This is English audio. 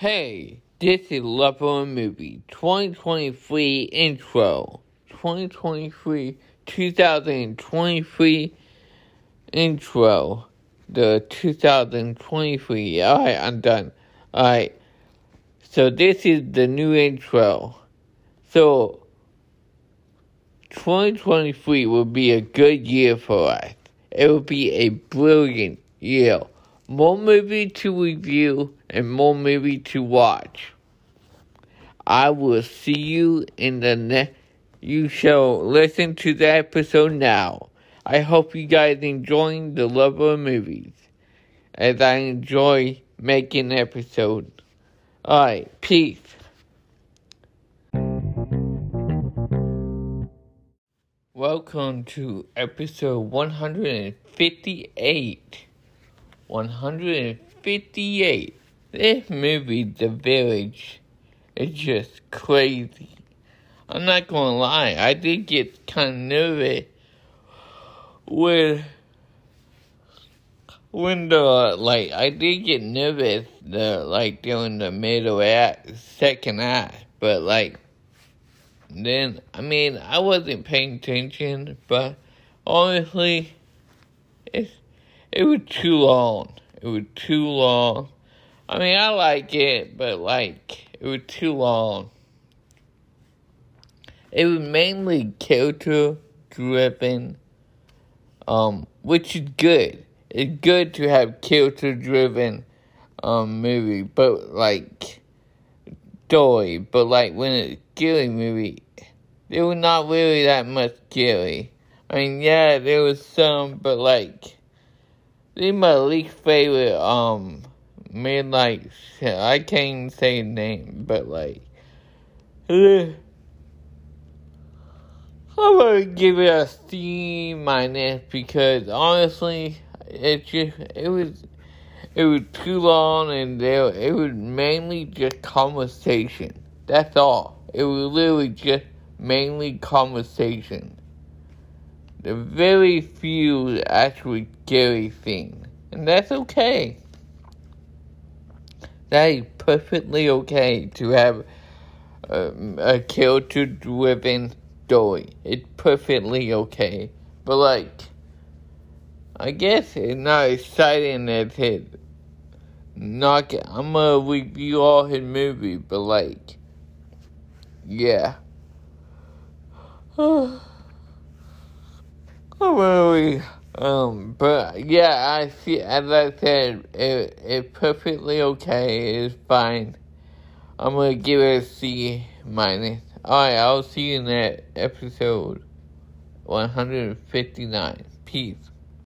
Hey, this is a Movie 2023 intro. 2023, 2023 intro. The 2023. Alright, I'm done. Alright. So this is the new intro. So 2023 will be a good year for us. It will be a brilliant year. More movie to review and more movie to watch. I will see you in the next. You shall listen to the episode now. I hope you guys enjoying the love of movies as I enjoy making episodes. Alright, peace. Welcome to episode 158. 158. This movie, The Village, is just crazy. I'm not gonna lie, I did get kind of nervous when, when the, like, I did get nervous, the, like, during the middle act, second act, but, like, then, I mean, I wasn't paying attention, but honestly, it's, it was too long. It was too long. I mean, I like it, but like, it was too long. It was mainly character driven, um, which is good. It's good to have character driven, um, movie, but like, story, but like when it's scary movie, there was not really that much scary. I mean, yeah, there was some, but like, this my least favorite, um, M. Night, I can't even say name, but like, I'm gonna give it a C minus because honestly, it just, it was, it was too long and there it was mainly just conversation. That's all. It was literally just mainly conversation. The very few actually scary things. And that's okay. That is perfectly okay to have um, a character driven story. It's perfectly okay. But like I guess it's not exciting as it not I'm gonna review all his movies, but like, yeah. Really, um, but yeah, I see, as I said, it, it's perfectly okay, it's fine. I'm gonna give it a C minus. Alright, I'll see you in that episode 159. Peace.